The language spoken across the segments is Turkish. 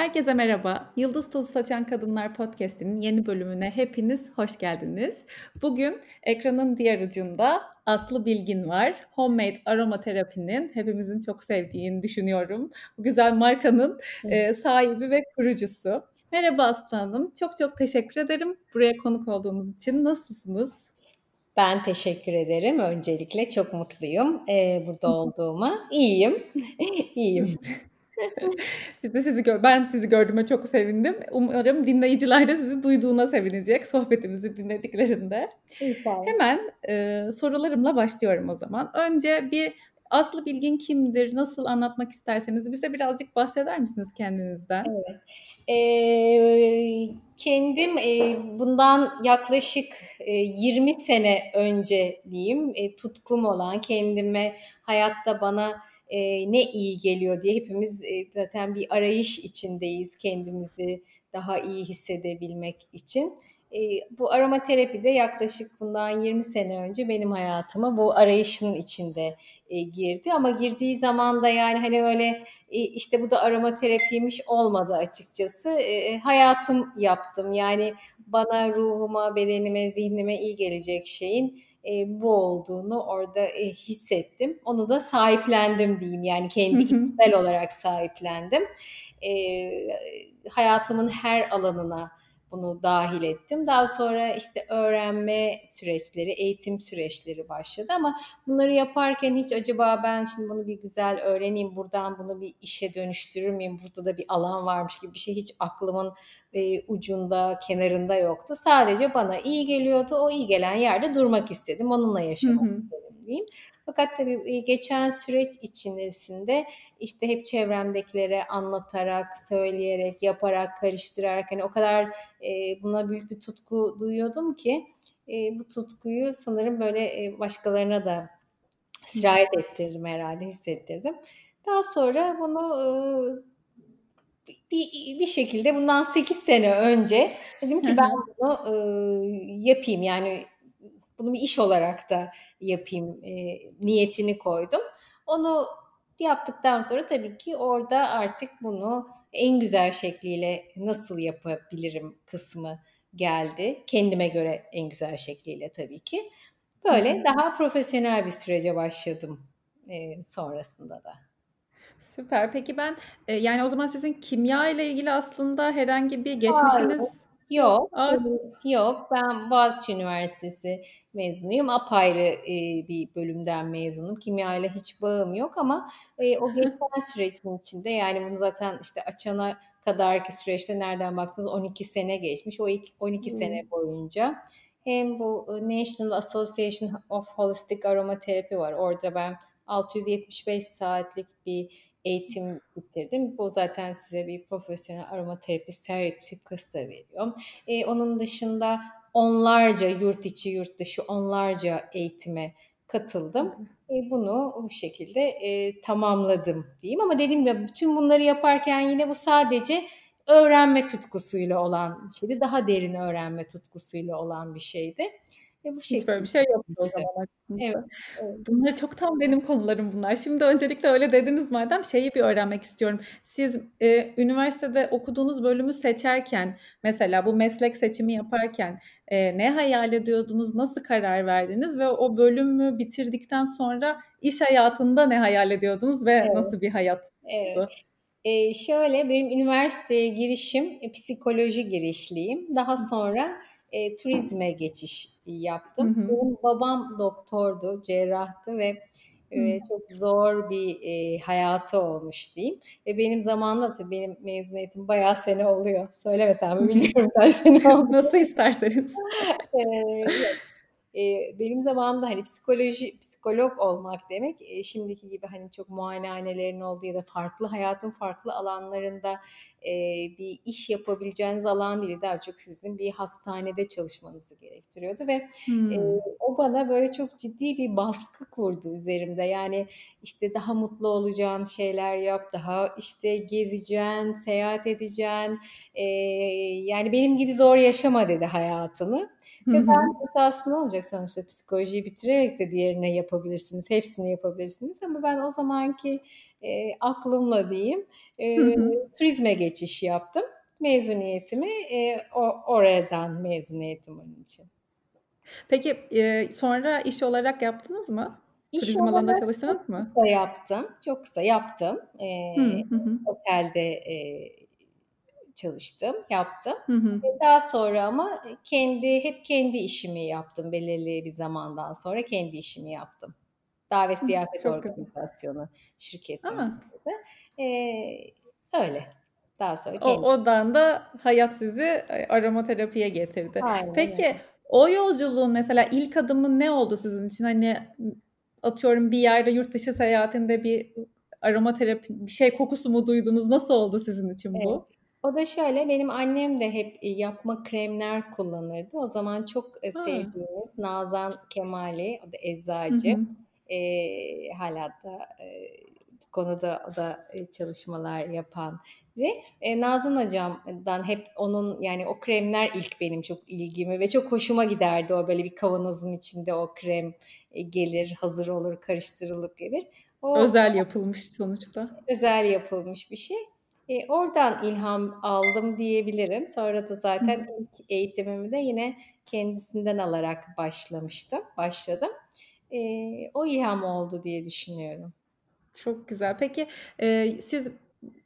Herkese merhaba. Yıldız Tozu Saçan Kadınlar Podcast'inin yeni bölümüne hepiniz hoş geldiniz. Bugün ekranın diğer ucunda Aslı Bilgin var. Homemade Aromaterapinin hepimizin çok sevdiğini düşünüyorum. Bu güzel markanın e, sahibi ve kurucusu. Merhaba Aslı Hanım. Çok çok teşekkür ederim buraya konuk olduğunuz için. Nasılsınız? Ben teşekkür ederim. Öncelikle çok mutluyum e, burada olduğuma. İyiyim. İyiyim. Biz de sizi gör ben sizi gördüğüme çok sevindim. Umarım dinleyiciler de sizi duyduğuna sevinecek sohbetimizi dinlediklerinde. İnşallah. Hemen e, sorularımla başlıyorum o zaman. Önce bir Aslı Bilgin kimdir? Nasıl anlatmak isterseniz bize birazcık bahseder misiniz kendinizden? Evet. Ee, kendim e, bundan yaklaşık e, 20 sene önce diyeyim e, tutkum olan kendime hayatta bana e, ne iyi geliyor diye hepimiz e, zaten bir arayış içindeyiz kendimizi daha iyi hissedebilmek için. E, bu aromaterapi de yaklaşık bundan 20 sene önce benim hayatıma bu arayışın içinde e, girdi. Ama girdiği zaman da yani hani öyle e, işte bu da aromaterapiymiş olmadı açıkçası. E, hayatım yaptım yani bana ruhuma, bedenime, zihnime iyi gelecek şeyin e, bu olduğunu orada e, hissettim. Onu da sahiplendim diyeyim yani kendi içsel olarak sahiplendim. E, hayatımın her alanına bunu dahil ettim. Daha sonra işte öğrenme süreçleri, eğitim süreçleri başladı ama bunları yaparken hiç acaba ben şimdi bunu bir güzel öğreneyim, buradan bunu bir işe dönüştürür müyüm, burada da bir alan varmış gibi bir şey hiç aklımın e, ucunda, kenarında yoktu. Sadece bana iyi geliyordu. O iyi gelen yerde durmak istedim. Onunla yaşamak hı hı. istedim diyeyim. Fakat tabii geçen süreç içerisinde işte hep çevremdekilere anlatarak, söyleyerek, yaparak, karıştırarak hani o kadar e, buna büyük bir tutku duyuyordum ki e, bu tutkuyu sanırım böyle e, başkalarına da sirayet ettirdim herhalde, hissettirdim. Daha sonra bunu e, bir, bir şekilde bundan 8 sene önce dedim ki ben bunu e, yapayım yani bunu bir iş olarak da yapayım e, niyetini koydum. Onu yaptıktan sonra tabii ki orada artık bunu en güzel şekliyle nasıl yapabilirim kısmı geldi. Kendime göre en güzel şekliyle tabii ki. Böyle Hı-hı. daha profesyonel bir sürece başladım e, sonrasında da. Süper. Peki ben e, yani o zaman sizin kimya ile ilgili aslında herhangi bir geçmişiniz Hayır. Yok, Aa. yok. Ben Boğaziçi Üniversitesi mezunuyum. Apayrı e, bir bölümden mezunum. Kimya ile hiç bağım yok ama e, o geçen sürecin içinde yani bunu zaten işte açana kadarki süreçte nereden baksanız 12 sene geçmiş. O ilk 12 hmm. sene boyunca hem bu National Association of Holistic Aromatherapy var. Orada ben 675 saatlik bir eğitim bitirdim. Bu zaten size bir profesyonel aromaterapist sertifikası da veriyor. E, onun dışında onlarca yurt içi yurt dışı onlarca eğitime katıldım. E, bunu bu şekilde e, tamamladım diyeyim. Ama dediğim gibi bütün bunları yaparken yine bu sadece öğrenme tutkusuyla olan bir şeydi. Daha derin öğrenme tutkusuyla olan bir şeydi. E, bu Hiç böyle bir şey yok o zaman. Evet, evet. Bunlar çok tam benim konularım bunlar. Şimdi öncelikle öyle dediniz madem şeyi bir öğrenmek istiyorum. Siz e, üniversitede okuduğunuz bölümü seçerken mesela bu meslek seçimi yaparken e, ne hayal ediyordunuz, nasıl karar verdiniz ve o bölümü bitirdikten sonra iş hayatında ne hayal ediyordunuz ve evet. nasıl bir hayat evet. oldu? Ee, şöyle benim üniversiteye girişim e, psikoloji girişliyim. Daha sonra e, turizme geçiş yaptım. Hı hı. Benim babam doktordu, cerrahtı ve e, çok zor bir e, hayatı olmuş diyeyim. Ve benim zamanımda tabii benim mezuniyetim bayağı sene oluyor. Söylemesem mi bilmiyorum kaç sene oldu. Nasıl isterseniz. e, e, benim zamanımda hani psikoloji, psikolog olmak demek e, şimdiki gibi hani çok muayenehanelerin olduğu ya da farklı hayatın farklı alanlarında e, bir iş yapabileceğiniz alan değil. Daha çok sizin bir hastanede çalışmanızı gerektiriyordu ve hmm. e, o bana böyle çok ciddi bir baskı kurdu üzerimde. Yani işte daha mutlu olacağın şeyler yap, daha işte gezeceksin, seyahat edeceksin. E, yani benim gibi zor yaşama dedi hayatını. Ve ben esasında olacak sonuçta psikolojiyi bitirerek de diğerine yapabilirsiniz. Hepsini yapabilirsiniz. Ama ben o zamanki e, aklımla diyeyim e, turizme geçiş yaptım. Mezuniyetimi e, o, oradan mezuniyetim onun için. Peki e, sonra iş olarak yaptınız mı? İş Turizm alanında çalıştınız mı? Kısa yaptım. Çok kısa yaptım. E, hı hı. Otelde e, çalıştım, yaptım. Hı hı. Daha sonra ama kendi hep kendi işimi yaptım belirli bir zamandan sonra kendi işimi yaptım. Davet siyaset Çok organizasyonu şirketimde. Ee, öyle. Daha sonra o, odan da hayat sizi e, aromaterapiye getirdi. Aynen, Peki evet. o yolculuğun mesela ilk adımı ne oldu sizin için? Hani atıyorum bir yerde yurt dışı seyahatinde bir aromaterapi bir şey kokusu mu duydunuz? Nasıl oldu sizin için bu? Evet. O da şöyle, benim annem de hep yapma kremler kullanırdı. O zaman çok e, sevdiğimiz Nazan Kemali, o da eczacı. Hı hı. E, hala da e, konuda da çalışmalar yapan ve e, Nazan hocamdan hep onun yani o kremler ilk benim çok ilgimi ve çok hoşuma giderdi o böyle bir kavanozun içinde o krem e, gelir hazır olur karıştırılıp gelir. O, özel yapılmış sonuçta. Özel yapılmış bir şey. E, oradan ilham aldım diyebilirim. Sonra da zaten Hı. ilk eğitimimi de yine kendisinden alarak başlamıştım, başladım. E, o ilham oldu diye düşünüyorum. Çok güzel. Peki e, siz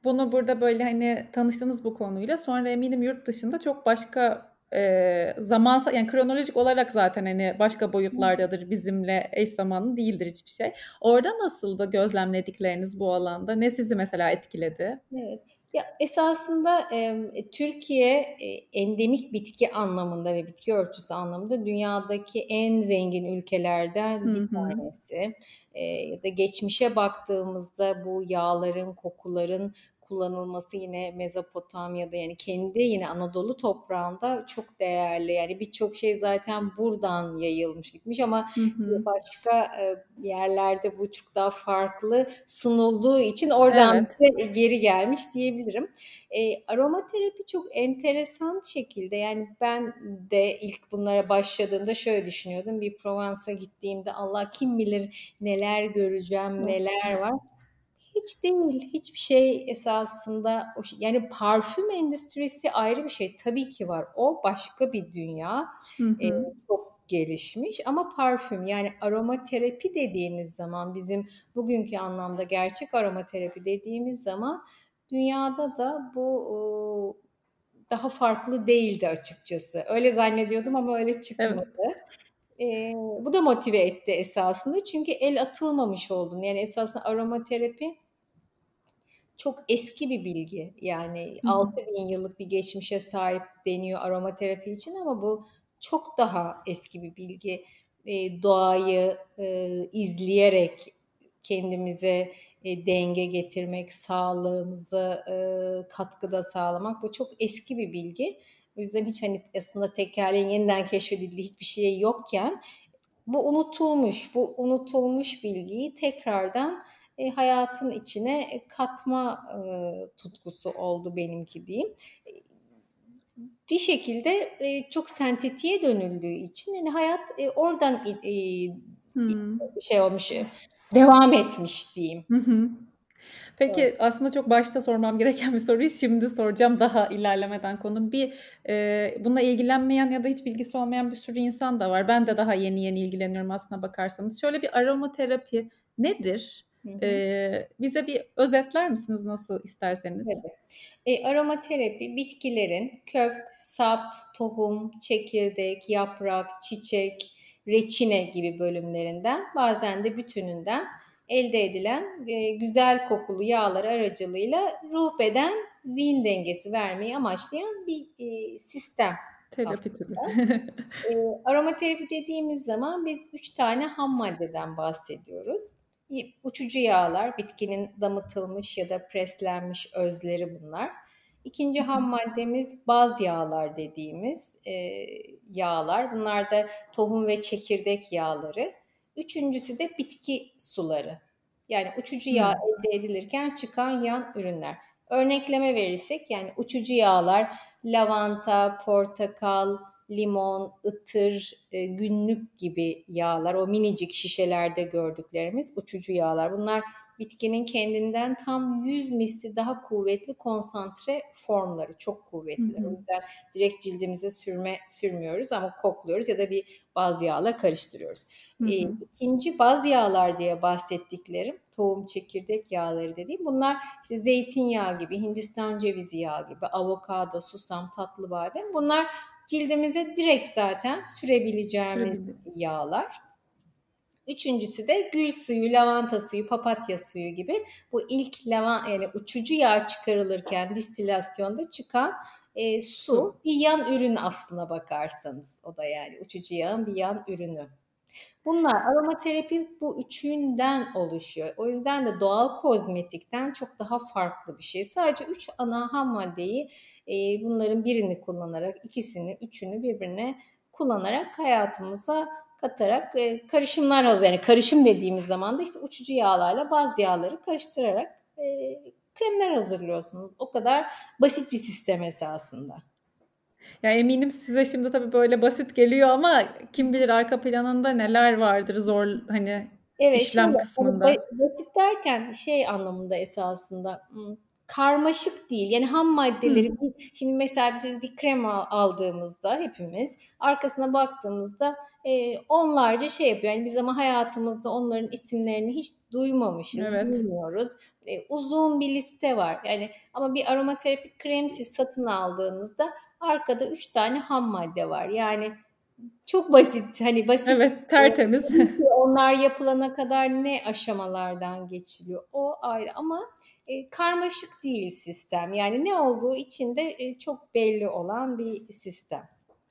bunu burada böyle hani tanıştınız bu konuyla sonra eminim yurt dışında çok başka e, zaman yani kronolojik olarak zaten hani başka boyutlardadır bizimle eş zamanlı değildir hiçbir şey. Orada nasıldı gözlemledikleriniz bu alanda? Ne sizi mesela etkiledi? Evet. Ya esasında e, Türkiye e, endemik bitki anlamında ve bitki örtüsü anlamında dünyadaki en zengin ülkelerden bir tanesi. E, ya da geçmişe baktığımızda bu yağların, kokuların kullanılması yine Mezopotamya'da yani kendi yine Anadolu toprağında çok değerli. Yani birçok şey zaten buradan yayılmış gitmiş ama hı hı. başka e, yerlerde bu çok daha farklı sunulduğu için oradan evet. geri gelmiş diyebilirim. E, aromaterapi çok enteresan şekilde yani ben de ilk bunlara başladığımda şöyle düşünüyordum. Bir Provence'a gittiğimde Allah kim bilir neler göreceğim, neler var. Hiç değil. Hiçbir şey esasında o şey. Yani parfüm endüstrisi ayrı bir şey. Tabii ki var. O başka bir dünya. Hı hı. Ee, çok gelişmiş ama parfüm yani aromaterapi dediğimiz zaman bizim bugünkü anlamda gerçek aromaterapi dediğimiz zaman dünyada da bu daha farklı değildi açıkçası. Öyle zannediyordum ama öyle çıkmadı. Evet. E, bu da motive etti esasında çünkü el atılmamış oldun. Yani esasında aromaterapi çok eski bir bilgi. Yani hı 6000 yıllık bir geçmişe sahip deniyor aromaterapi için ama bu çok daha eski bir bilgi. E, doğayı e, izleyerek kendimize e, denge getirmek, sağlığımıza e, katkıda sağlamak bu çok eski bir bilgi. O yüzden hiç hani aslında tekerleğin yeniden keşfedildiği hiçbir şey yokken bu unutulmuş, bu unutulmuş bilgiyi tekrardan e, hayatın içine katma e, tutkusu oldu benimki diyeyim. Bir şekilde e, çok sentetiğe dönüldüğü için yani hayat e, oradan e, hmm. şey olmuş, devam etmiş diyeyim. Hı hı. Peki evet. aslında çok başta sormam gereken bir soruyu şimdi soracağım daha ilerlemeden konu. Bir e, bununla ilgilenmeyen ya da hiç bilgisi olmayan bir sürü insan da var. Ben de daha yeni yeni ilgileniyorum aslına bakarsanız. Şöyle bir aromaterapi nedir? Ee, bize bir özetler misiniz nasıl isterseniz? Evet. E, aromaterapi bitkilerin kök, sap, tohum, çekirdek, yaprak, çiçek, reçine gibi bölümlerinden bazen de bütününden elde edilen e, güzel kokulu yağlar aracılığıyla ruh beden zihin dengesi vermeyi amaçlayan bir e, sistem. Terapi türü. e, aromaterapi dediğimiz zaman biz üç tane ham maddeden bahsediyoruz. Uçucu yağlar, bitkinin damıtılmış ya da preslenmiş özleri bunlar. İkinci ham maddemiz baz yağlar dediğimiz e, yağlar. Bunlar da tohum ve çekirdek yağları. Üçüncüsü de bitki suları. Yani uçucu yağ hmm. elde edilirken çıkan yan ürünler. Örnekleme verirsek yani uçucu yağlar lavanta, portakal, limon, ıtır, e, günlük gibi yağlar, o minicik şişelerde gördüklerimiz uçucu yağlar. Bunlar bitkinin kendinden tam 100 misli daha kuvvetli konsantre formları. Çok kuvvetli. O yüzden direkt cildimize sürme sürmüyoruz ama kokluyoruz ya da bir baz yağla karıştırıyoruz. Hı hı. E, ikinci baz yağlar diye bahsettiklerim, tohum çekirdek yağları dediğim bunlar işte zeytinyağı gibi, Hindistan cevizi yağı gibi, avokado, susam, tatlı badem bunlar cildimize direkt zaten sürebileceğimiz yağlar. Üçüncüsü de gül suyu, lavanta suyu, papatya suyu gibi bu ilk lavan yani uçucu yağ çıkarılırken distilasyonda çıkan e, su, su bir yan ürün aslına bakarsanız o da yani uçucu yağın bir yan ürünü. Bunlar aromaterapi bu üçünden oluşuyor. O yüzden de doğal kozmetikten çok daha farklı bir şey. Sadece üç ana ham maddeyi e, bunların birini kullanarak, ikisini, üçünü birbirine kullanarak hayatımıza katarak e, karışımlar hazır. Yani karışım dediğimiz zaman da işte uçucu yağlarla bazı yağları karıştırarak e, kremler hazırlıyorsunuz. O kadar basit bir sistem esasında. Ya eminim size şimdi tabii böyle basit geliyor ama kim bilir arka planında neler vardır zor hani evet, işlem şimdi, kısmında. Hani basit derken şey anlamında esasında hmm, karmaşık değil. Yani ham maddeleri hmm. şimdi mesela siz bir krem aldığımızda hepimiz arkasına baktığımızda e, onlarca şey yapıyor. Yani biz ama hayatımızda onların isimlerini hiç duymamışız, evet. bilmiyoruz. E, uzun bir liste var. Yani ama bir aromaterapi krem siz satın aldığınızda arkada üç tane ham madde var. Yani çok basit hani basit. Evet tertemiz. Onlar yapılana kadar ne aşamalardan geçiliyor o ayrı ama e, karmaşık değil sistem. Yani ne olduğu içinde e, çok belli olan bir sistem.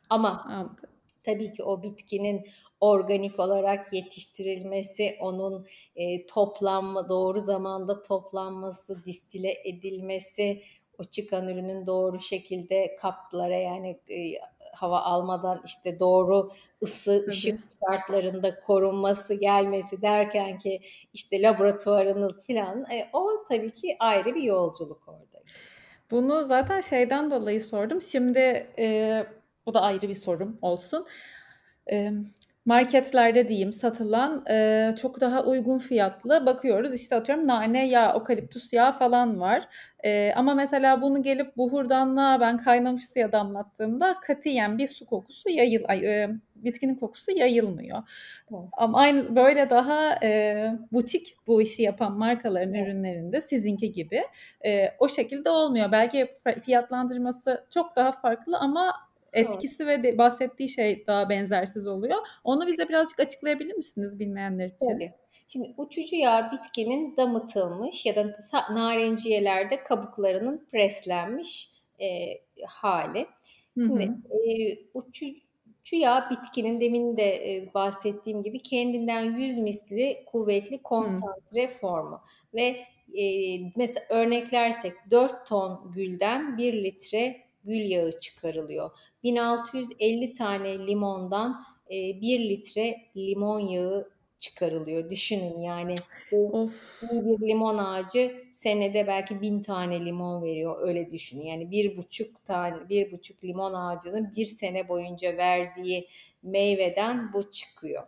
Ama Anladım. tabii ki o bitkinin organik olarak yetiştirilmesi, onun e, toplanma, doğru zamanda toplanması, distile edilmesi, o çıkan ürünün doğru şekilde kaplara yani e, hava almadan işte doğru ısı, Tabii. ışık şartlarında korunması, gelmesi derken ki işte laboratuvarınız falan e, o tabii ki ayrı bir yolculuk orada. Bunu zaten şeyden dolayı sordum. Şimdi e, bu da ayrı bir sorum olsun. E, marketlerde diyeyim satılan e, çok daha uygun fiyatlı bakıyoruz işte atıyorum nane yağı, okaliptus yağı falan var. E, ama mesela bunu gelip buhurdanlığa ben kaynamış suya damlattığımda katiyen bir su kokusu yayıl, e, bitkinin kokusu yayılmıyor. Evet. Ama aynı böyle daha e, butik bu işi yapan markaların evet. ürünlerinde sizinki gibi e, o şekilde olmuyor. Belki fiyatlandırması çok daha farklı ama etkisi evet. ve bahsettiği şey daha benzersiz oluyor. Onu bize birazcık açıklayabilir misiniz bilmeyenler için? Tabii. Şimdi uçucu yağ bitkinin damıtılmış ya da narenciyelerde kabuklarının preslenmiş e, hali. Şimdi hı hı. E, uçucu yağ bitkinin demin de e, bahsettiğim gibi kendinden yüz misli kuvvetli konsantre hı. formu ve e, mesela örneklersek 4 ton gülden 1 litre gül yağı çıkarılıyor. 1650 tane limondan e, 1 litre limon yağı çıkarılıyor. Düşünün yani of. bir limon ağacı senede belki bin tane limon veriyor. Öyle düşünün. Yani bir buçuk tane bir buçuk limon ağacının bir sene boyunca verdiği meyveden bu çıkıyor.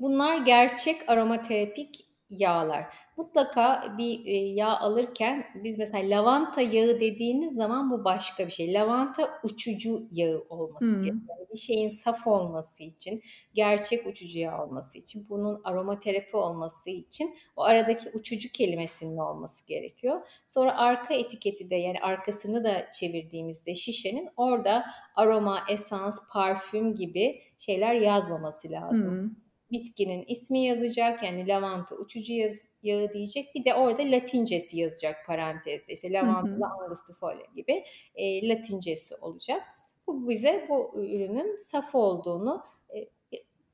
Bunlar gerçek aromaterapik yağlar. Mutlaka bir e, yağ alırken biz mesela lavanta yağı dediğiniz zaman bu başka bir şey. Lavanta uçucu yağı olması hmm. gerekiyor. Yani bir şeyin saf olması için, gerçek uçucu yağ olması için, bunun aromaterapi olması için o aradaki uçucu kelimesinin olması gerekiyor. Sonra arka etiketi de yani arkasını da çevirdiğimizde şişenin orada aroma, esans, parfüm gibi şeyler yazmaması lazım. Hmm bitkinin ismi yazacak. Yani lavanta uçucu yaz, yağı diyecek. Bir de orada latincesi yazacak parantezde. İşte lavanta angustifolia gibi e, latincesi olacak. Bu bize bu ürünün saf olduğunu e,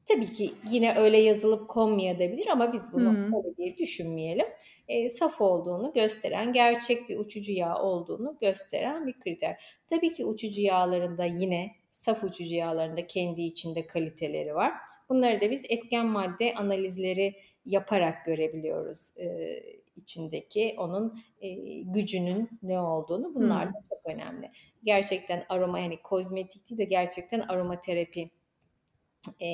tabii ki yine öyle yazılıp konmayabilir ama biz bunu hmm. öyle diye düşünmeyelim. E, saf olduğunu gösteren, gerçek bir uçucu yağ olduğunu gösteren bir kriter. Tabii ki uçucu yağlarında yine saf uçucu yağlarında kendi içinde kaliteleri var. Bunları da biz etken madde analizleri yaparak görebiliyoruz e, içindeki onun e, gücünün ne olduğunu. Bunlar hmm. da çok önemli. Gerçekten aroma yani kozmetik değil de gerçekten aromaterapi e,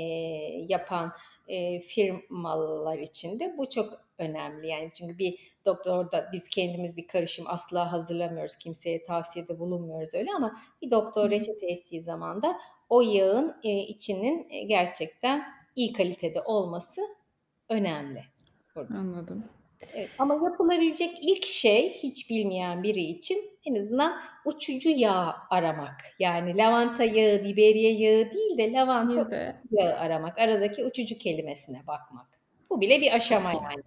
yapan e, firmalar için de bu çok önemli. Yani çünkü bir doktorda biz kendimiz bir karışım asla hazırlamıyoruz. Kimseye tavsiyede bulunmuyoruz öyle ama bir doktor reçete ettiği zaman da o yağın e, içinin e, gerçekten iyi kalitede olması önemli. Burada. Anladım. Evet, ama yapılabilecek ilk şey hiç bilmeyen biri için en azından uçucu yağ aramak. Yani lavanta yağı, biberiye yağı değil de lavanta de. yağı aramak. Aradaki uçucu kelimesine bakmak. Bu bile bir aşama yani.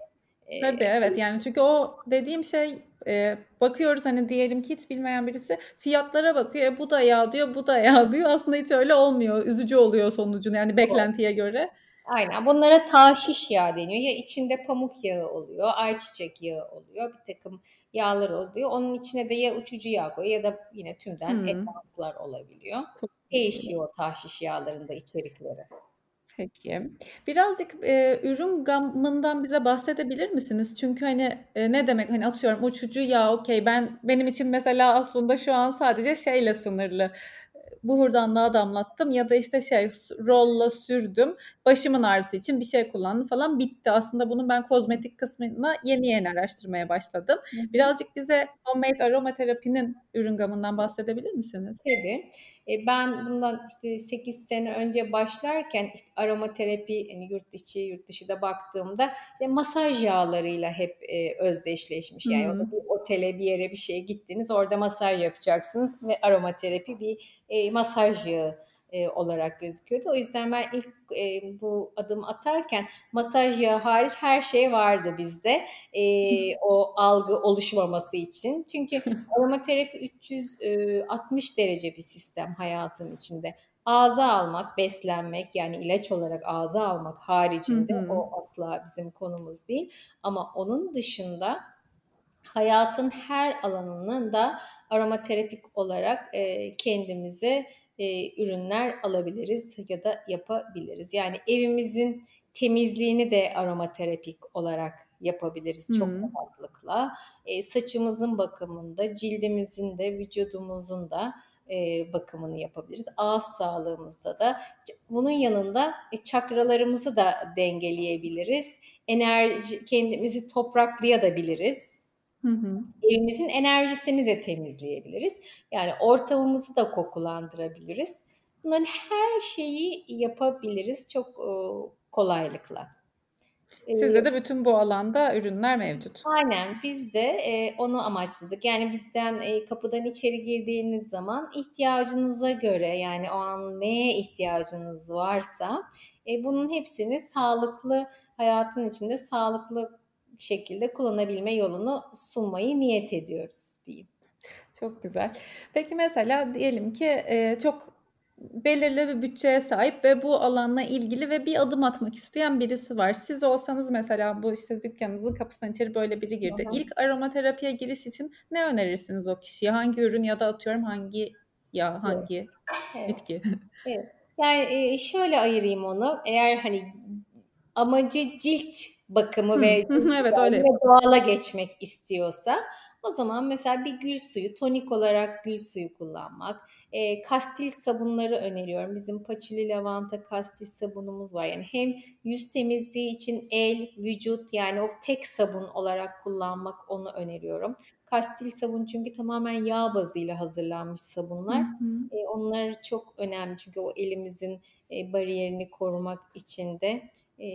Tabii evet. yani çünkü o dediğim şey e, bakıyoruz hani diyelim ki hiç bilmeyen birisi fiyatlara bakıyor. E, bu da yağ diyor bu da yağ diyor. Aslında hiç öyle olmuyor. Üzücü oluyor sonucun yani beklentiye göre. Aynen. Bunlara taşiş yağ deniyor. Ya içinde pamuk yağı oluyor ayçiçek yağı oluyor bir takım yağlar oluyor. Onun içine de ya uçucu yağ koyuyor ya da yine tümden hmm. esanslar olabiliyor. Değişiyor taşiş yağlarında içerikleri. Peki. Birazcık, eee, ürün gamından bize bahsedebilir misiniz? Çünkü, hani, eee, ne demek, hani, atıyorum uçucu yağ okay, ben benim için mesela aslında şu an sadece şeyle sınırlı, buhurdanlığa damlattım ya da işte şey rolla sürdüm. Başımın ağrısı için bir şey kullandım falan bitti. Aslında bunun ben kozmetik kısmına yeni yeni araştırmaya başladım. Birazcık bize homemade aromaterapinin ürün gamından bahsedebilir misiniz? Tabii. E, ben bundan işte 8 sene önce başlarken işte aromaterapi yani yurt içi yurt dışı da baktığımda işte masaj yağlarıyla hep e, özdeşleşmiş. Yani hmm. bir otele bir yere bir şeye gittiniz orada masaj yapacaksınız ve aromaterapi bir e, masaj yağı e, olarak gözüküyordu. O yüzden ben ilk e, bu adım atarken masaj yağı hariç her şey vardı bizde. E, o algı oluşmaması için. Çünkü aromaterapi 360 e, derece bir sistem hayatım içinde. Ağza almak, beslenmek yani ilaç olarak ağza almak haricinde hı hı. o asla bizim konumuz değil. Ama onun dışında hayatın her alanının da aromaterapik olarak e, kendimize e, ürünler alabiliriz ya da yapabiliriz. Yani evimizin temizliğini de aromaterapik olarak yapabiliriz çok hmm. rahatlıkla. E, saçımızın bakımında, cildimizin de, vücudumuzun da e, bakımını yapabiliriz. Ağız sağlığımızda da bunun yanında e, çakralarımızı da dengeleyebiliriz. Enerji kendimizi topraklayabiliriz. Hı hı. Evimizin enerjisini de temizleyebiliriz. Yani ortamımızı da kokulandırabiliriz. Bunların her şeyi yapabiliriz çok e, kolaylıkla. E, Sizde de bütün bu alanda ürünler mevcut. Aynen biz de e, onu amaçladık. Yani bizden e, kapıdan içeri girdiğiniz zaman ihtiyacınıza göre yani o an neye ihtiyacınız varsa e, bunun hepsini sağlıklı hayatın içinde sağlıklı şekilde kullanabilme yolunu sunmayı niyet ediyoruz diyeyim. Çok güzel. Peki mesela diyelim ki e, çok belirli bir bütçeye sahip ve bu alanla ilgili ve bir adım atmak isteyen birisi var. Siz olsanız mesela bu işte dükkanınızın kapısından içeri böyle biri girdi. Aha. İlk aromaterapiye giriş için ne önerirsiniz o kişiye? Hangi ürün ya da atıyorum hangi ya hangi evet. bitki? Evet. Yani şöyle ayırayım onu. Eğer hani amacı cilt bakımı ve evet, öyle. doğala geçmek istiyorsa o zaman mesela bir gül suyu, tonik olarak gül suyu kullanmak. E, kastil sabunları öneriyorum. Bizim paçuli lavanta kastil sabunumuz var. Yani hem yüz temizliği için el, vücut yani o tek sabun olarak kullanmak onu öneriyorum. Kastil sabun çünkü tamamen yağ bazıyla hazırlanmış sabunlar. Hı hı. E, onlar çok önemli çünkü o elimizin e, bariyerini korumak için de e,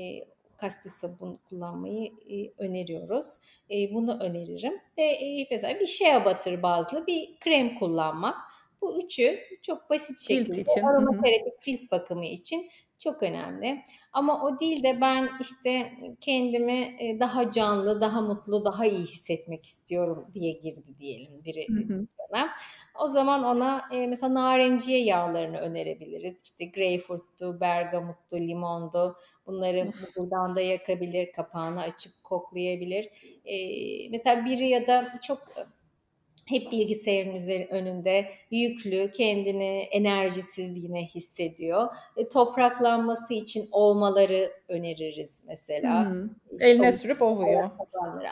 kasti sabun kullanmayı e, öneriyoruz. E, bunu öneririm. Ve e, mesela bir shea butter bazlı bir krem kullanmak. Bu üçü çok basit şekilde cilt için. aromaterapik cilt bakımı için çok önemli. Ama o değil de ben işte kendimi e, daha canlı, daha mutlu, daha iyi hissetmek istiyorum diye girdi diyelim biri bana. O zaman ona e, mesela narenciye yağlarını önerebiliriz. İşte greyfurttu, bergamuttu, limondu. Bunları buradan da yakabilir, kapağını açıp koklayabilir. E, mesela biri ya da çok hep bilgisayarın üzeri, önünde yüklü, kendini enerjisiz yine hissediyor. E, topraklanması için ovmaları öneririz mesela. İşte Eline o, sürüp ovuyor.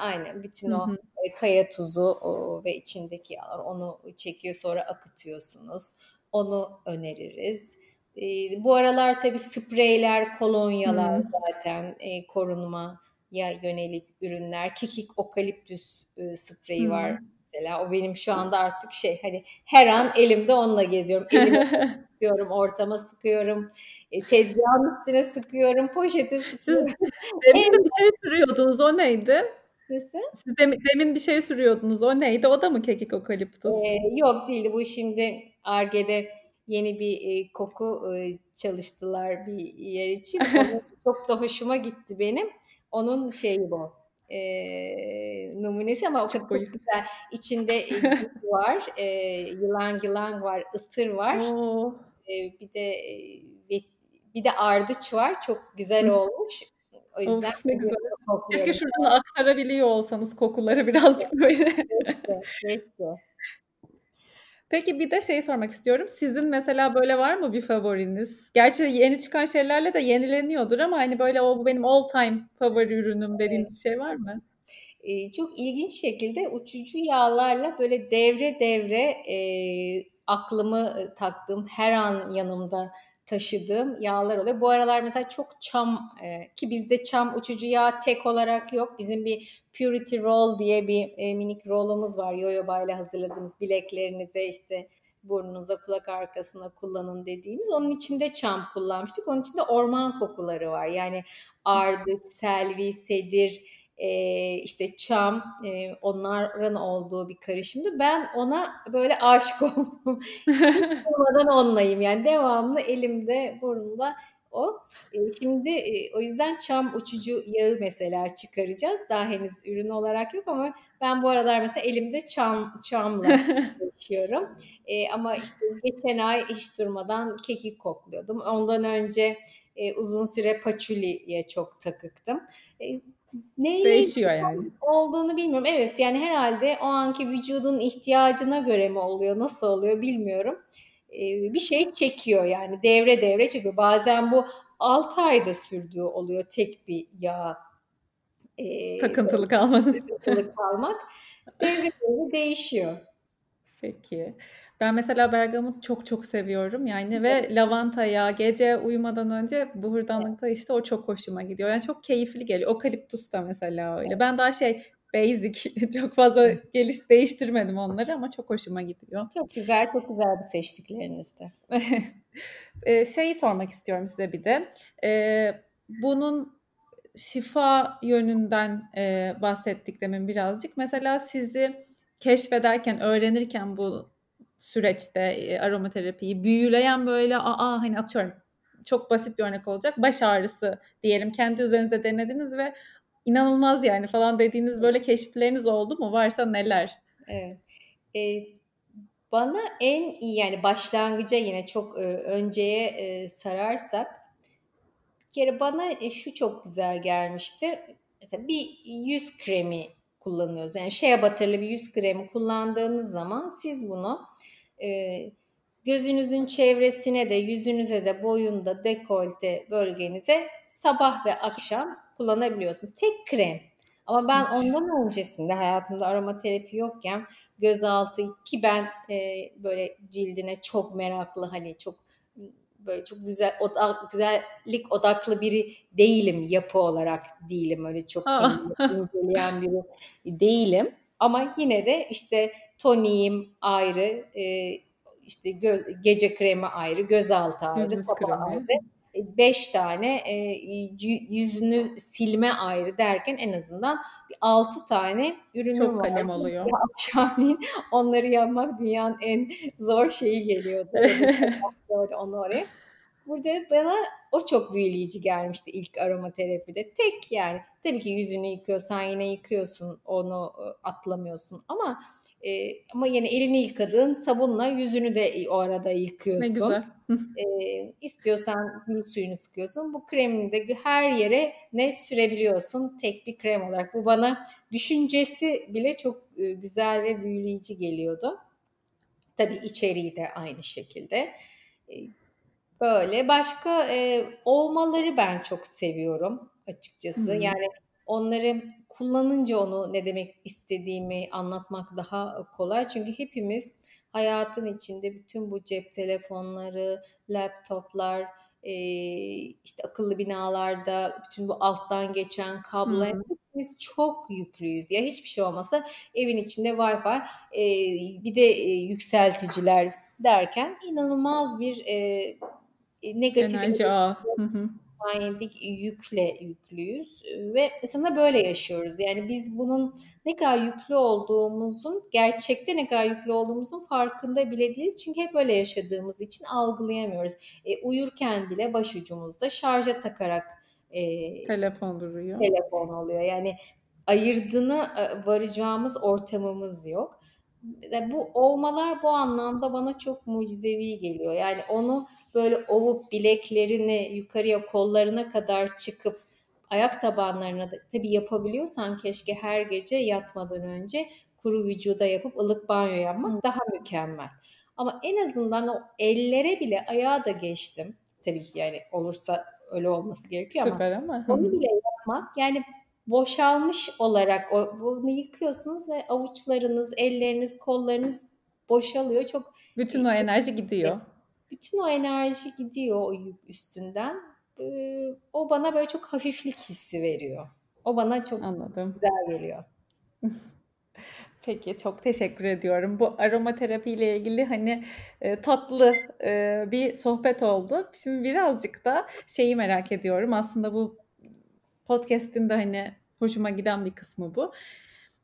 Aynen. Bütün o e, kaya tuzu o, ve içindeki onu çekiyor sonra akıtıyorsunuz. Onu öneririz. E, bu aralar tabii spreyler, kolonyalar hmm. zaten e, korunma ya yönelik ürünler. Kekik okaliptüs e, spreyi hmm. var mesela. O benim şu anda artık şey hani her an elimde onunla geziyorum. Elime sıkıyorum, ortama sıkıyorum. E, tezgahın üstüne sıkıyorum, poşete sıkıyorum. Siz demin bir şey sürüyordunuz. O neydi? Nasıl? Siz demin, demin bir şey sürüyordunuz. O neydi? O da mı kekik okaliptus? Ee, yok değildi. Bu şimdi Arge'de yeni bir e, koku e, çalıştılar bir yer için. çok da hoşuma gitti benim. Onun şeyi bu e, numunesi ama o kadar çok güzel. İçinde var, e, yılan yılan var, ıtır var. E, bir de e, bir de ardıç var. Çok güzel olmuş. O yüzden of, ne güzel. Keşke şuradan aktarabiliyor olsanız kokuları birazcık böyle. Keşke, keşke. Peki bir de şey sormak istiyorum. Sizin mesela böyle var mı bir favoriniz? Gerçi yeni çıkan şeylerle de yenileniyordur ama hani böyle o bu benim all time favori ürünüm dediğiniz bir şey var mı? Ee, çok ilginç şekilde uçucu yağlarla böyle devre devre e, aklımı taktığım her an yanımda taşıdığım yağlar oluyor. Bu aralar mesela çok çam e, ki bizde çam uçucu yağ tek olarak yok. Bizim bir Purity Roll diye bir e, minik rollumuz var. Yoyoba ile hazırladığımız bileklerinize işte burnunuza kulak arkasına kullanın dediğimiz. Onun içinde çam kullanmıştık. Onun içinde orman kokuları var. Yani ardıç, selvi, sedir, e, işte çam e, onların olduğu bir karışımdı. Ben ona böyle aşık oldum. Olmadan onlayım yani devamlı elimde burnumda o. E, şimdi e, o yüzden çam uçucu yağı mesela çıkaracağız. Daha henüz ürün olarak yok ama ben bu aralar mesela elimde çam çamla yaşıyorum. E, ama işte geçen ay hiç durmadan kekik kokluyordum. Ondan önce e, uzun süre paçuliye çok takıktım. E, Neyle Değişiyor yani. Olduğunu bilmiyorum. Evet yani herhalde o anki vücudun ihtiyacına göre mi oluyor, nasıl oluyor bilmiyorum. Ee, bir şey çekiyor yani devre devre çekiyor. Bazen bu 6 ayda sürdüğü oluyor tek bir yağ. E, takıntılı kalmak. Takıntılı kalmak. Devre devre değişiyor. Peki. Ben mesela bergamot çok çok seviyorum yani ve lavanta yağı gece uyumadan önce buhurdanlıkta işte o çok hoşuma gidiyor. Yani çok keyifli geliyor. Okaliptus da mesela öyle. Ben daha şey basic çok fazla geliş değiştirmedim onları ama çok hoşuma gidiyor. Çok güzel, çok güzel bir seçtiklerinizde. şeyi sormak istiyorum size bir de. Bunun şifa yönünden bahsettik demin birazcık. Mesela sizi keşfederken, öğrenirken bu süreçte e, aromaterapiyi büyüleyen böyle aa hani atıyorum çok basit bir örnek olacak. Baş ağrısı diyelim kendi üzerinizde denediniz ve inanılmaz yani falan dediğiniz böyle keşifleriniz oldu mu? Varsa neler? Evet. E, bana en iyi yani başlangıca yine çok e, önceye e, sararsak bir kere bana e, şu çok güzel gelmişti. Mesela bir yüz kremi kullanıyoruz. Yani şeye batırlı bir yüz kremi kullandığınız zaman siz bunu e, gözünüzün çevresine de yüzünüze de boyunda dekolte bölgenize sabah ve akşam kullanabiliyorsunuz. Tek krem. Ama ben ondan öncesinde hayatımda aromaterapi yokken gözaltı ki ben e, böyle cildine çok meraklı hani çok böyle çok güzel odak, güzellik odaklı biri değilim yapı olarak değilim öyle çok inceleyen biri değilim ama yine de işte toniğim ayrı e, işte göz, gece kremi ayrı gözaltı ayrı sabah kremi. ayrı e, beş tane e, yüzünü silme ayrı derken en azından altı tane ürünüm Çok var. kalem oluyor. Akşamleyin onları yapmak dünyanın en zor şeyi geliyordu. Böyle onu oraya. burada bana o çok büyüleyici gelmişti ilk aromaterapide. Tek yani tabii ki yüzünü yıkıyorsan yine yıkıyorsun onu e, atlamıyorsun ama e, ama yine elini yıkadığın sabunla yüzünü de o arada yıkıyorsun. Ne güzel. e, istiyorsan gül suyunu sıkıyorsun. Bu kremini de her yere ne sürebiliyorsun tek bir krem olarak. Bu bana düşüncesi bile çok e, güzel ve büyüleyici geliyordu. Tabii içeriği de aynı şekilde. E, böyle başka e, olmaları ben çok seviyorum açıkçası. Hmm. Yani onları kullanınca onu ne demek istediğimi anlatmak daha kolay. Çünkü hepimiz hayatın içinde bütün bu cep telefonları, laptoplar, e, işte akıllı binalarda bütün bu alttan geçen kablolar hmm. hepimiz çok yüklüyüz. Ya hiçbir şey olmasa evin içinde Wi-Fi e, bir de e, yükselticiler derken inanılmaz bir e, negatif enerji ağı manyetik yükle yüklüyüz ve aslında böyle yaşıyoruz. Yani biz bunun ne kadar yüklü olduğumuzun, gerçekte ne kadar yüklü olduğumuzun farkında bile değiliz. Çünkü hep öyle yaşadığımız için algılayamıyoruz. E, uyurken bile başucumuzda şarja takarak e, telefon duruyor. Telefon oluyor. Yani ayırdığını varacağımız ortamımız yok. Bu olmalar bu anlamda bana çok mucizevi geliyor. Yani onu böyle ovup bileklerini yukarıya kollarına kadar çıkıp ayak tabanlarına da tabii yapabiliyorsan keşke her gece yatmadan önce kuru vücuda yapıp ılık banyo yapmak daha mükemmel. Ama en azından o ellere bile ayağa da geçtim. Tabii ki yani olursa öyle olması gerekiyor Süper ama. ama onu bile yapmak yani boşalmış olarak o, bunu yıkıyorsunuz ve avuçlarınız, elleriniz, kollarınız boşalıyor. Çok bütün o enerji gidiyor bütün o enerji gidiyor o yük üstünden. Ee, o bana böyle çok hafiflik hissi veriyor. O bana çok Anladım. güzel geliyor. Peki çok teşekkür ediyorum. Bu aromaterapi ile ilgili hani e, tatlı e, bir sohbet oldu. Şimdi birazcık da şeyi merak ediyorum. Aslında bu podcast'in de hani hoşuma giden bir kısmı bu.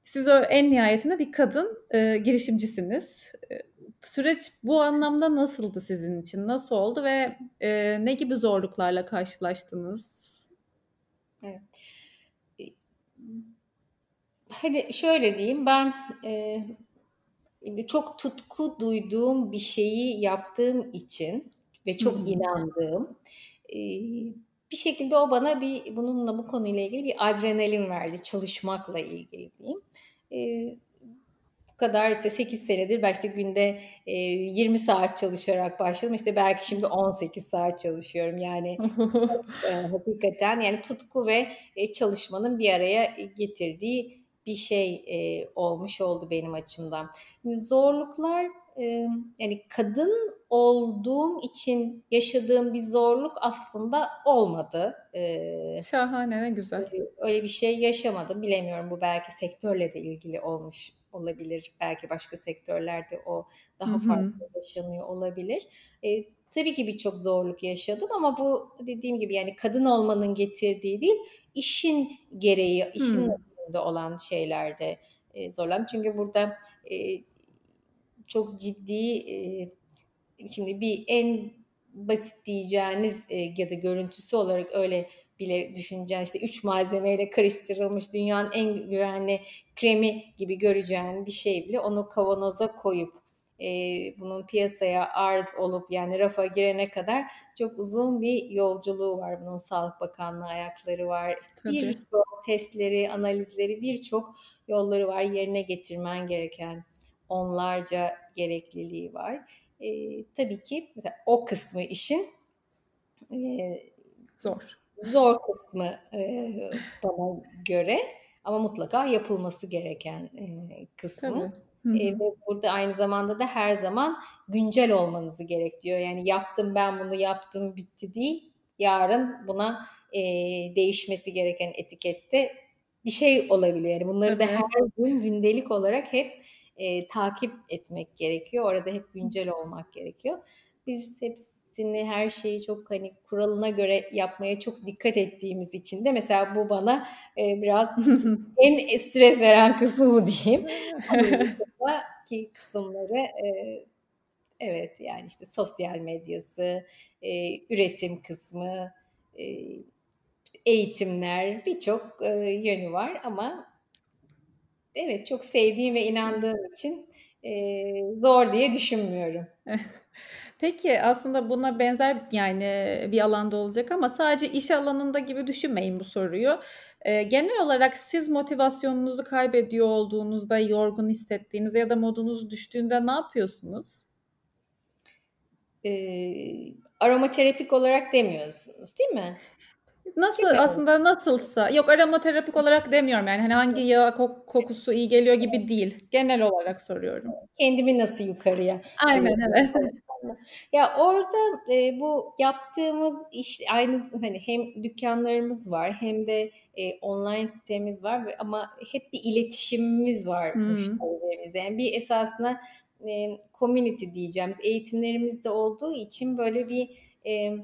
Siz o en nihayetinde bir kadın e, girişimcisiniz. E, süreç bu anlamda nasıldı sizin için? Nasıl oldu ve e, ne gibi zorluklarla karşılaştınız? Evet. Hani şöyle diyeyim ben e, çok tutku duyduğum bir şeyi yaptığım için ve çok inandığım e, bir şekilde o bana bir bununla bu konuyla ilgili bir adrenalin verdi çalışmakla ilgili diyeyim. E, bu kadar işte 8 senedir belki günde e, 20 saat çalışarak başladım. İşte belki şimdi 18 saat çalışıyorum. Yani e, hakikaten yani tutku ve e, çalışmanın bir araya getirdiği bir şey e, olmuş oldu benim açımdan. Zorluklar e, yani kadın olduğum için yaşadığım bir zorluk aslında olmadı. Şahane ne güzel. Öyle bir şey yaşamadım. Bilemiyorum bu belki sektörle de ilgili olmuş olabilir. Belki başka sektörlerde o daha Hı-hı. farklı yaşanıyor olabilir. E, tabii ki birçok zorluk yaşadım ama bu dediğim gibi yani kadın olmanın getirdiği değil, işin gereği, işin hmm. olan şeylerde e, zorlandım. Çünkü burada e, çok ciddi e, şimdi bir en basit diyeceğiniz e, ya da görüntüsü olarak öyle bile düşüneceğiniz işte üç malzemeyle karıştırılmış dünyanın en güvenli kremi gibi göreceğin bir şey bile onu kavanoza koyup e, bunun piyasaya arz olup yani rafa girene kadar çok uzun bir yolculuğu var. Bunun Sağlık Bakanlığı ayakları var. İşte birçok testleri, analizleri, birçok yolları var. Yerine getirmen gereken onlarca gerekliliği var. E, tabii ki mesela o kısmı işin e, zor. Zor kısmı e, bana göre ama mutlaka yapılması gereken e, kısmı. E, ve burada aynı zamanda da her zaman güncel olmanızı gerekiyor. Yani yaptım ben bunu yaptım bitti değil. Yarın buna e, değişmesi gereken etikette bir şey olabiliyor. Yani bunları da her gün gündelik olarak hep e, takip etmek gerekiyor. Orada hep güncel olmak gerekiyor. Biz hepsini her şeyi çok hani kuralına göre yapmaya çok dikkat ettiğimiz için de mesela bu bana e, biraz en stres veren kısmı bu diyeyim. Ki kısımları e, Evet yani işte sosyal medyası, e, üretim kısmı, e, eğitimler birçok e, yönü var ama evet çok sevdiğim ve inandığım için e, zor diye düşünmüyorum. Peki aslında buna benzer yani bir alanda olacak ama sadece iş alanında gibi düşünmeyin bu soruyu. Ee, genel olarak siz motivasyonunuzu kaybediyor olduğunuzda, yorgun hissettiğinizde ya da modunuz düştüğünde ne yapıyorsunuz? Ee, aromaterapik olarak demiyorsunuz değil mi? Nasıl gibi aslında nasılsa yok aromaterapik olarak demiyorum yani hani hangi yağ kokusu iyi geliyor gibi değil. Genel olarak soruyorum. Kendimi nasıl yukarıya? Aynen evet. Ya orada e, bu yaptığımız iş aynı hani hem dükkanlarımız var hem de e, online sitemiz var ama hep bir iletişimimiz var hmm. müşterilerimizle. Yani bir esasında e, community diyeceğimiz eğitimlerimizde olduğu için böyle bir e,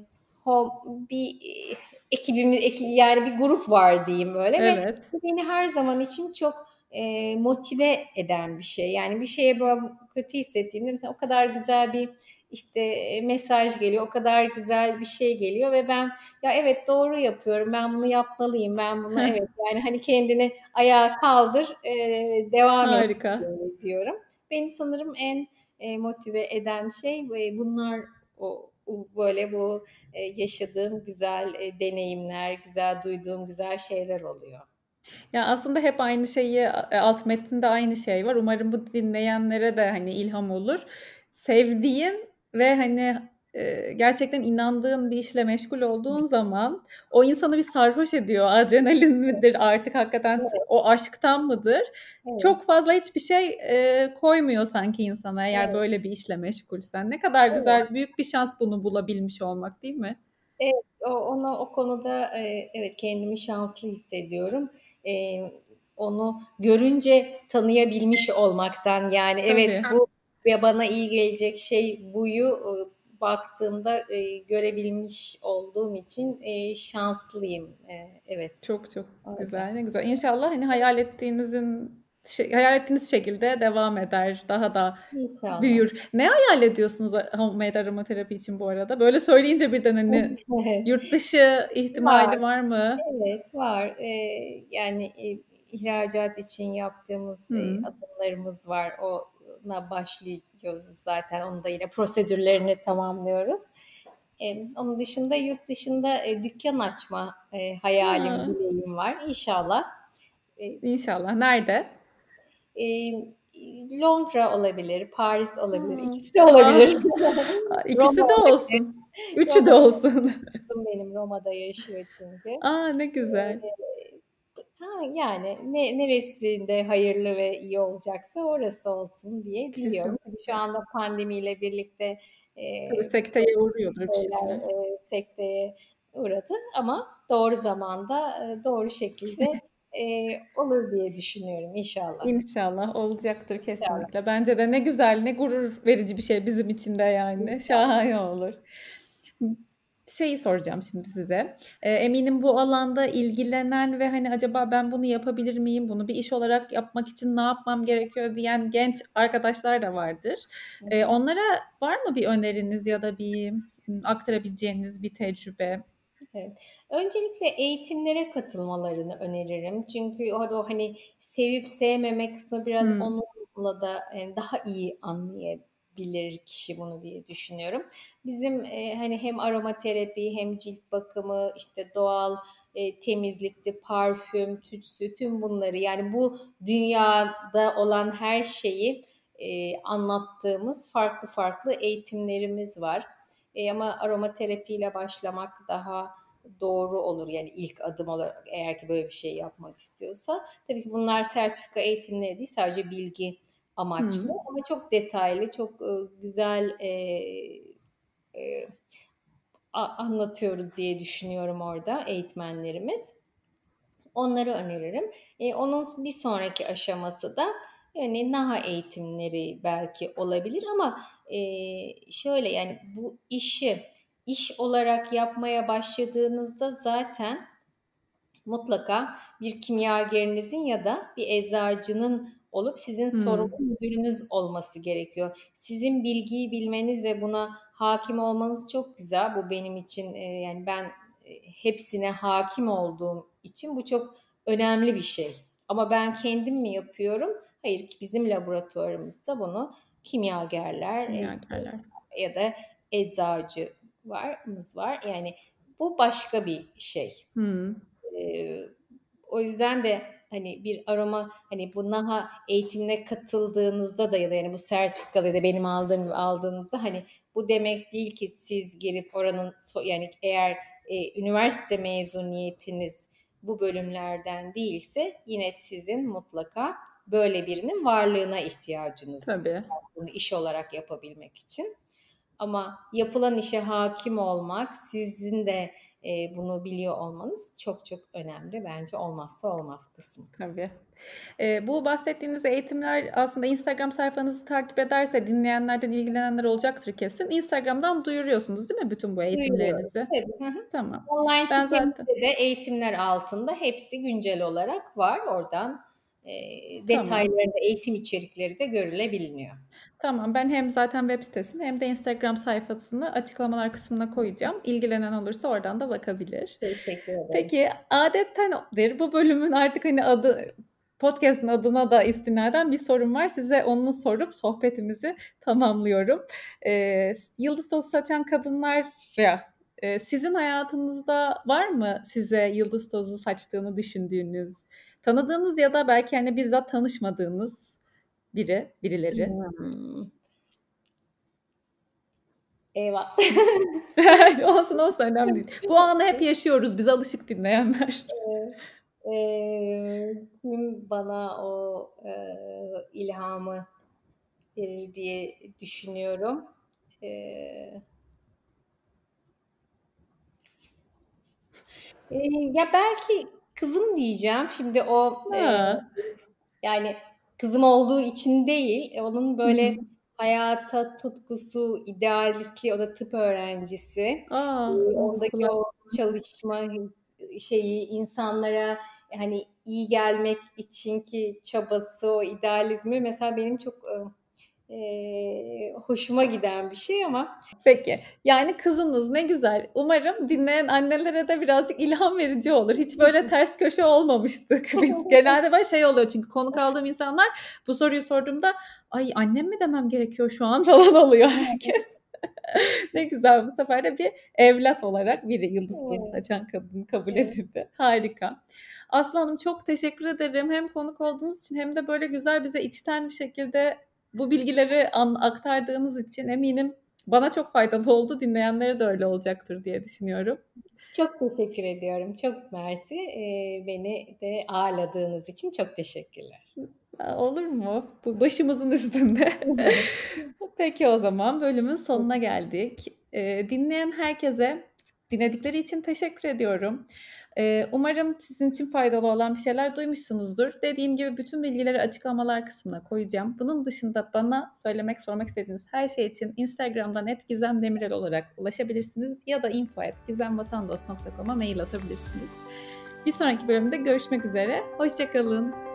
home, bir e, ekibimiz eki, yani bir grup var diyeyim böyle evet. ve beni her zaman için çok e, motive eden bir şey. Yani bir şeye böyle kötü hissettiğimde mesela o kadar güzel bir işte e, mesaj geliyor, o kadar güzel bir şey geliyor ve ben ya evet doğru yapıyorum, ben bunu yapmalıyım, ben bunu evet yani hani kendini ayağa kaldır, e, devam Harika. et diyorum. Beni sanırım en e, motive eden şey ve bunlar o, o böyle bu yaşadığım güzel e, deneyimler, güzel duyduğum güzel şeyler oluyor. Ya aslında hep aynı şeyi e, alt metinde aynı şey var. Umarım bu dinleyenlere de hani ilham olur. Sevdiğin ve hani e, gerçekten inandığın bir işle meşgul olduğun zaman o insanı bir sarhoş ediyor. Adrenalin midir artık hakikaten evet. o aşktan mıdır? Evet. Çok fazla hiçbir şey e, koymuyor sanki insana eğer evet. böyle bir işle meşgulsen. Ne kadar evet. güzel, büyük bir şans bunu bulabilmiş olmak değil mi? Evet, ona o konuda e, evet kendimi şanslı hissediyorum. E, onu görünce tanıyabilmiş olmaktan yani Tabii. evet bu ve bana iyi gelecek şey buyu baktığımda e, görebilmiş olduğum için e, şanslıyım. E, evet. Çok çok Öyle. güzel. Ne güzel. İnşallah hani hayal ettiğinizin şey, hayal ettiğiniz şekilde devam eder. Daha da İnşallah. büyür. Ne hayal ediyorsunuz homemade aromaterapi için bu arada? Böyle söyleyince birden hani yurt dışı ihtimali var, var mı? Evet var. Ee, yani e, ihracat için yaptığımız e, adımlarımız var. O na başlıyoruz zaten. Onu da yine prosedürlerini tamamlıyoruz. E, onun dışında yurt dışında e, dükkan açma e, hayalim, ha. dileğim var. İnşallah. E, İnşallah. Nerede? E, Londra olabilir, Paris olabilir. Ha. İkisi de olabilir. İkisi de olsun. Üçü de olsun. Benim Roma'da yaşıyor çünkü. Aa ne güzel. E, Ha, yani ne, neresinde hayırlı ve iyi olacaksa orası olsun diye diliyorum. Kesinlikle. Şu anda pandemiyle birlikte e, Tabii sekteye uğruyordur bir şeyler. E, sekteye uğradı ama doğru zamanda e, doğru şekilde e, olur diye düşünüyorum inşallah. İnşallah olacaktır kesinlikle. İnşallah. Bence de ne güzel ne gurur verici bir şey bizim için de yani. Şahane olur şeyi soracağım şimdi size. E, eminim bu alanda ilgilenen ve hani acaba ben bunu yapabilir miyim? Bunu bir iş olarak yapmak için ne yapmam gerekiyor diyen genç arkadaşlar da vardır. E, onlara var mı bir öneriniz ya da bir aktarabileceğiniz bir tecrübe? Evet. Öncelikle eğitimlere katılmalarını öneririm. Çünkü o hani sevip sevmeme kısmı biraz hmm. onunla da daha iyi anlayabilir bilir kişi bunu diye düşünüyorum. Bizim e, hani hem aromaterapi hem cilt bakımı işte doğal e, temizlikti, parfüm, tütsü tüm bunları yani bu dünyada olan her şeyi e, anlattığımız farklı farklı eğitimlerimiz var. E, ama aromaterapiyle başlamak daha doğru olur yani ilk adım olarak eğer ki böyle bir şey yapmak istiyorsa. Tabii ki bunlar sertifika eğitimleri değil sadece bilgi amaçlı Hı. ama çok detaylı, çok güzel e, e, anlatıyoruz diye düşünüyorum orada eğitmenlerimiz. Onları öneririm. E, onun bir sonraki aşaması da yani NAHA eğitimleri belki olabilir ama e, şöyle yani bu işi iş olarak yapmaya başladığınızda zaten mutlaka bir kimyagerinizin ya da bir eczacının olup sizin hmm. sorumlu müdürünüz olması gerekiyor. Sizin bilgiyi bilmeniz ve buna hakim olmanız çok güzel. Bu benim için e, yani ben e, hepsine hakim olduğum için bu çok önemli bir şey. Ama ben kendim mi yapıyorum? Hayır, bizim laboratuvarımızda bunu kimyagerler, e, kimyagerler. ya da eczacı varımız var. Yani bu başka bir şey. Hmm. Ee, o yüzden de hani bir aroma hani bu NAHA eğitimine katıldığınızda da ya da yani bu sertifikalı ya da benim aldığım gibi aldığınızda hani bu demek değil ki siz girip oranın yani eğer e, üniversite mezuniyetiniz bu bölümlerden değilse yine sizin mutlaka böyle birinin varlığına ihtiyacınız Tabii. var bunu iş olarak yapabilmek için. Ama yapılan işe hakim olmak, sizin de e, bunu biliyor olmanız çok çok önemli. Bence olmazsa olmaz kısmı. Tabii. E, bu bahsettiğiniz eğitimler aslında Instagram sayfanızı takip ederse dinleyenlerden ilgilenenler olacaktır kesin. Instagram'dan duyuruyorsunuz değil mi bütün bu eğitimlerinizi? Evet. Tamam. Online ben zaten... de eğitimler altında hepsi güncel olarak var. Oradan detaylarında tamam. eğitim içerikleri de görülebiliyor. Tamam ben hem zaten web sitesini hem de Instagram sayfasını açıklamalar kısmına koyacağım. İlgilenen olursa oradan da bakabilir. Teşekkür ederim. Peki adettendir bu bölümün artık hani adı podcast'ın adına da istinaden bir sorum var. Size onu sorup sohbetimizi tamamlıyorum. Ee, yıldız tozu saçan kadınlar ya e, sizin hayatınızda var mı size yıldız tozu saçtığını düşündüğünüz, tanıdığınız ya da belki hani bizzat tanışmadığınız biri, birileri? Hmm. Eyvah. olsun olsun önemli değil. Bu anı hep yaşıyoruz biz alışık dinleyenler. Ee, kim bana o e, ilhamı verir diye düşünüyorum. Ee, e, ya belki kızım diyeceğim. Şimdi o e, yani kızım olduğu için değil, onun böyle hayata tutkusu, idealistliği, o da tıp öğrencisi. Aa, Ondaki o çalışma şeyi insanlara hani iyi gelmek için ki çabası, o idealizmi mesela benim çok e, hoşuma giden bir şey ama. Peki yani kızınız ne güzel. Umarım dinleyen annelere de birazcık ilham verici olur. Hiç böyle ters köşe olmamıştık biz. Genelde böyle şey oluyor çünkü konuk aldığım insanlar bu soruyu sorduğumda ay annem mi demem gerekiyor şu an falan oluyor herkes. ne güzel bu sefer de bir evlat olarak biri yıldız tozu saçan kadın kabul edildi. Harika. Aslı Hanım çok teşekkür ederim. Hem konuk olduğunuz için hem de böyle güzel bize içten bir şekilde bu bilgileri an, aktardığınız için eminim bana çok faydalı oldu. Dinleyenlere de öyle olacaktır diye düşünüyorum. Çok teşekkür ediyorum. Çok mersi. Ee, beni de ağırladığınız için çok teşekkürler. Olur mu? Bu başımızın üstünde. Peki o zaman bölümün sonuna geldik. Ee, dinleyen herkese dinledikleri için teşekkür ediyorum. Umarım sizin için faydalı olan bir şeyler duymuşsunuzdur. Dediğim gibi bütün bilgileri açıklamalar kısmına koyacağım. Bunun dışında bana söylemek, sormak istediğiniz her şey için Instagram'dan @gizemdemirel olarak ulaşabilirsiniz ya da info@gizemvatandos.com'a mail atabilirsiniz. Bir sonraki bölümde görüşmek üzere. Hoşçakalın.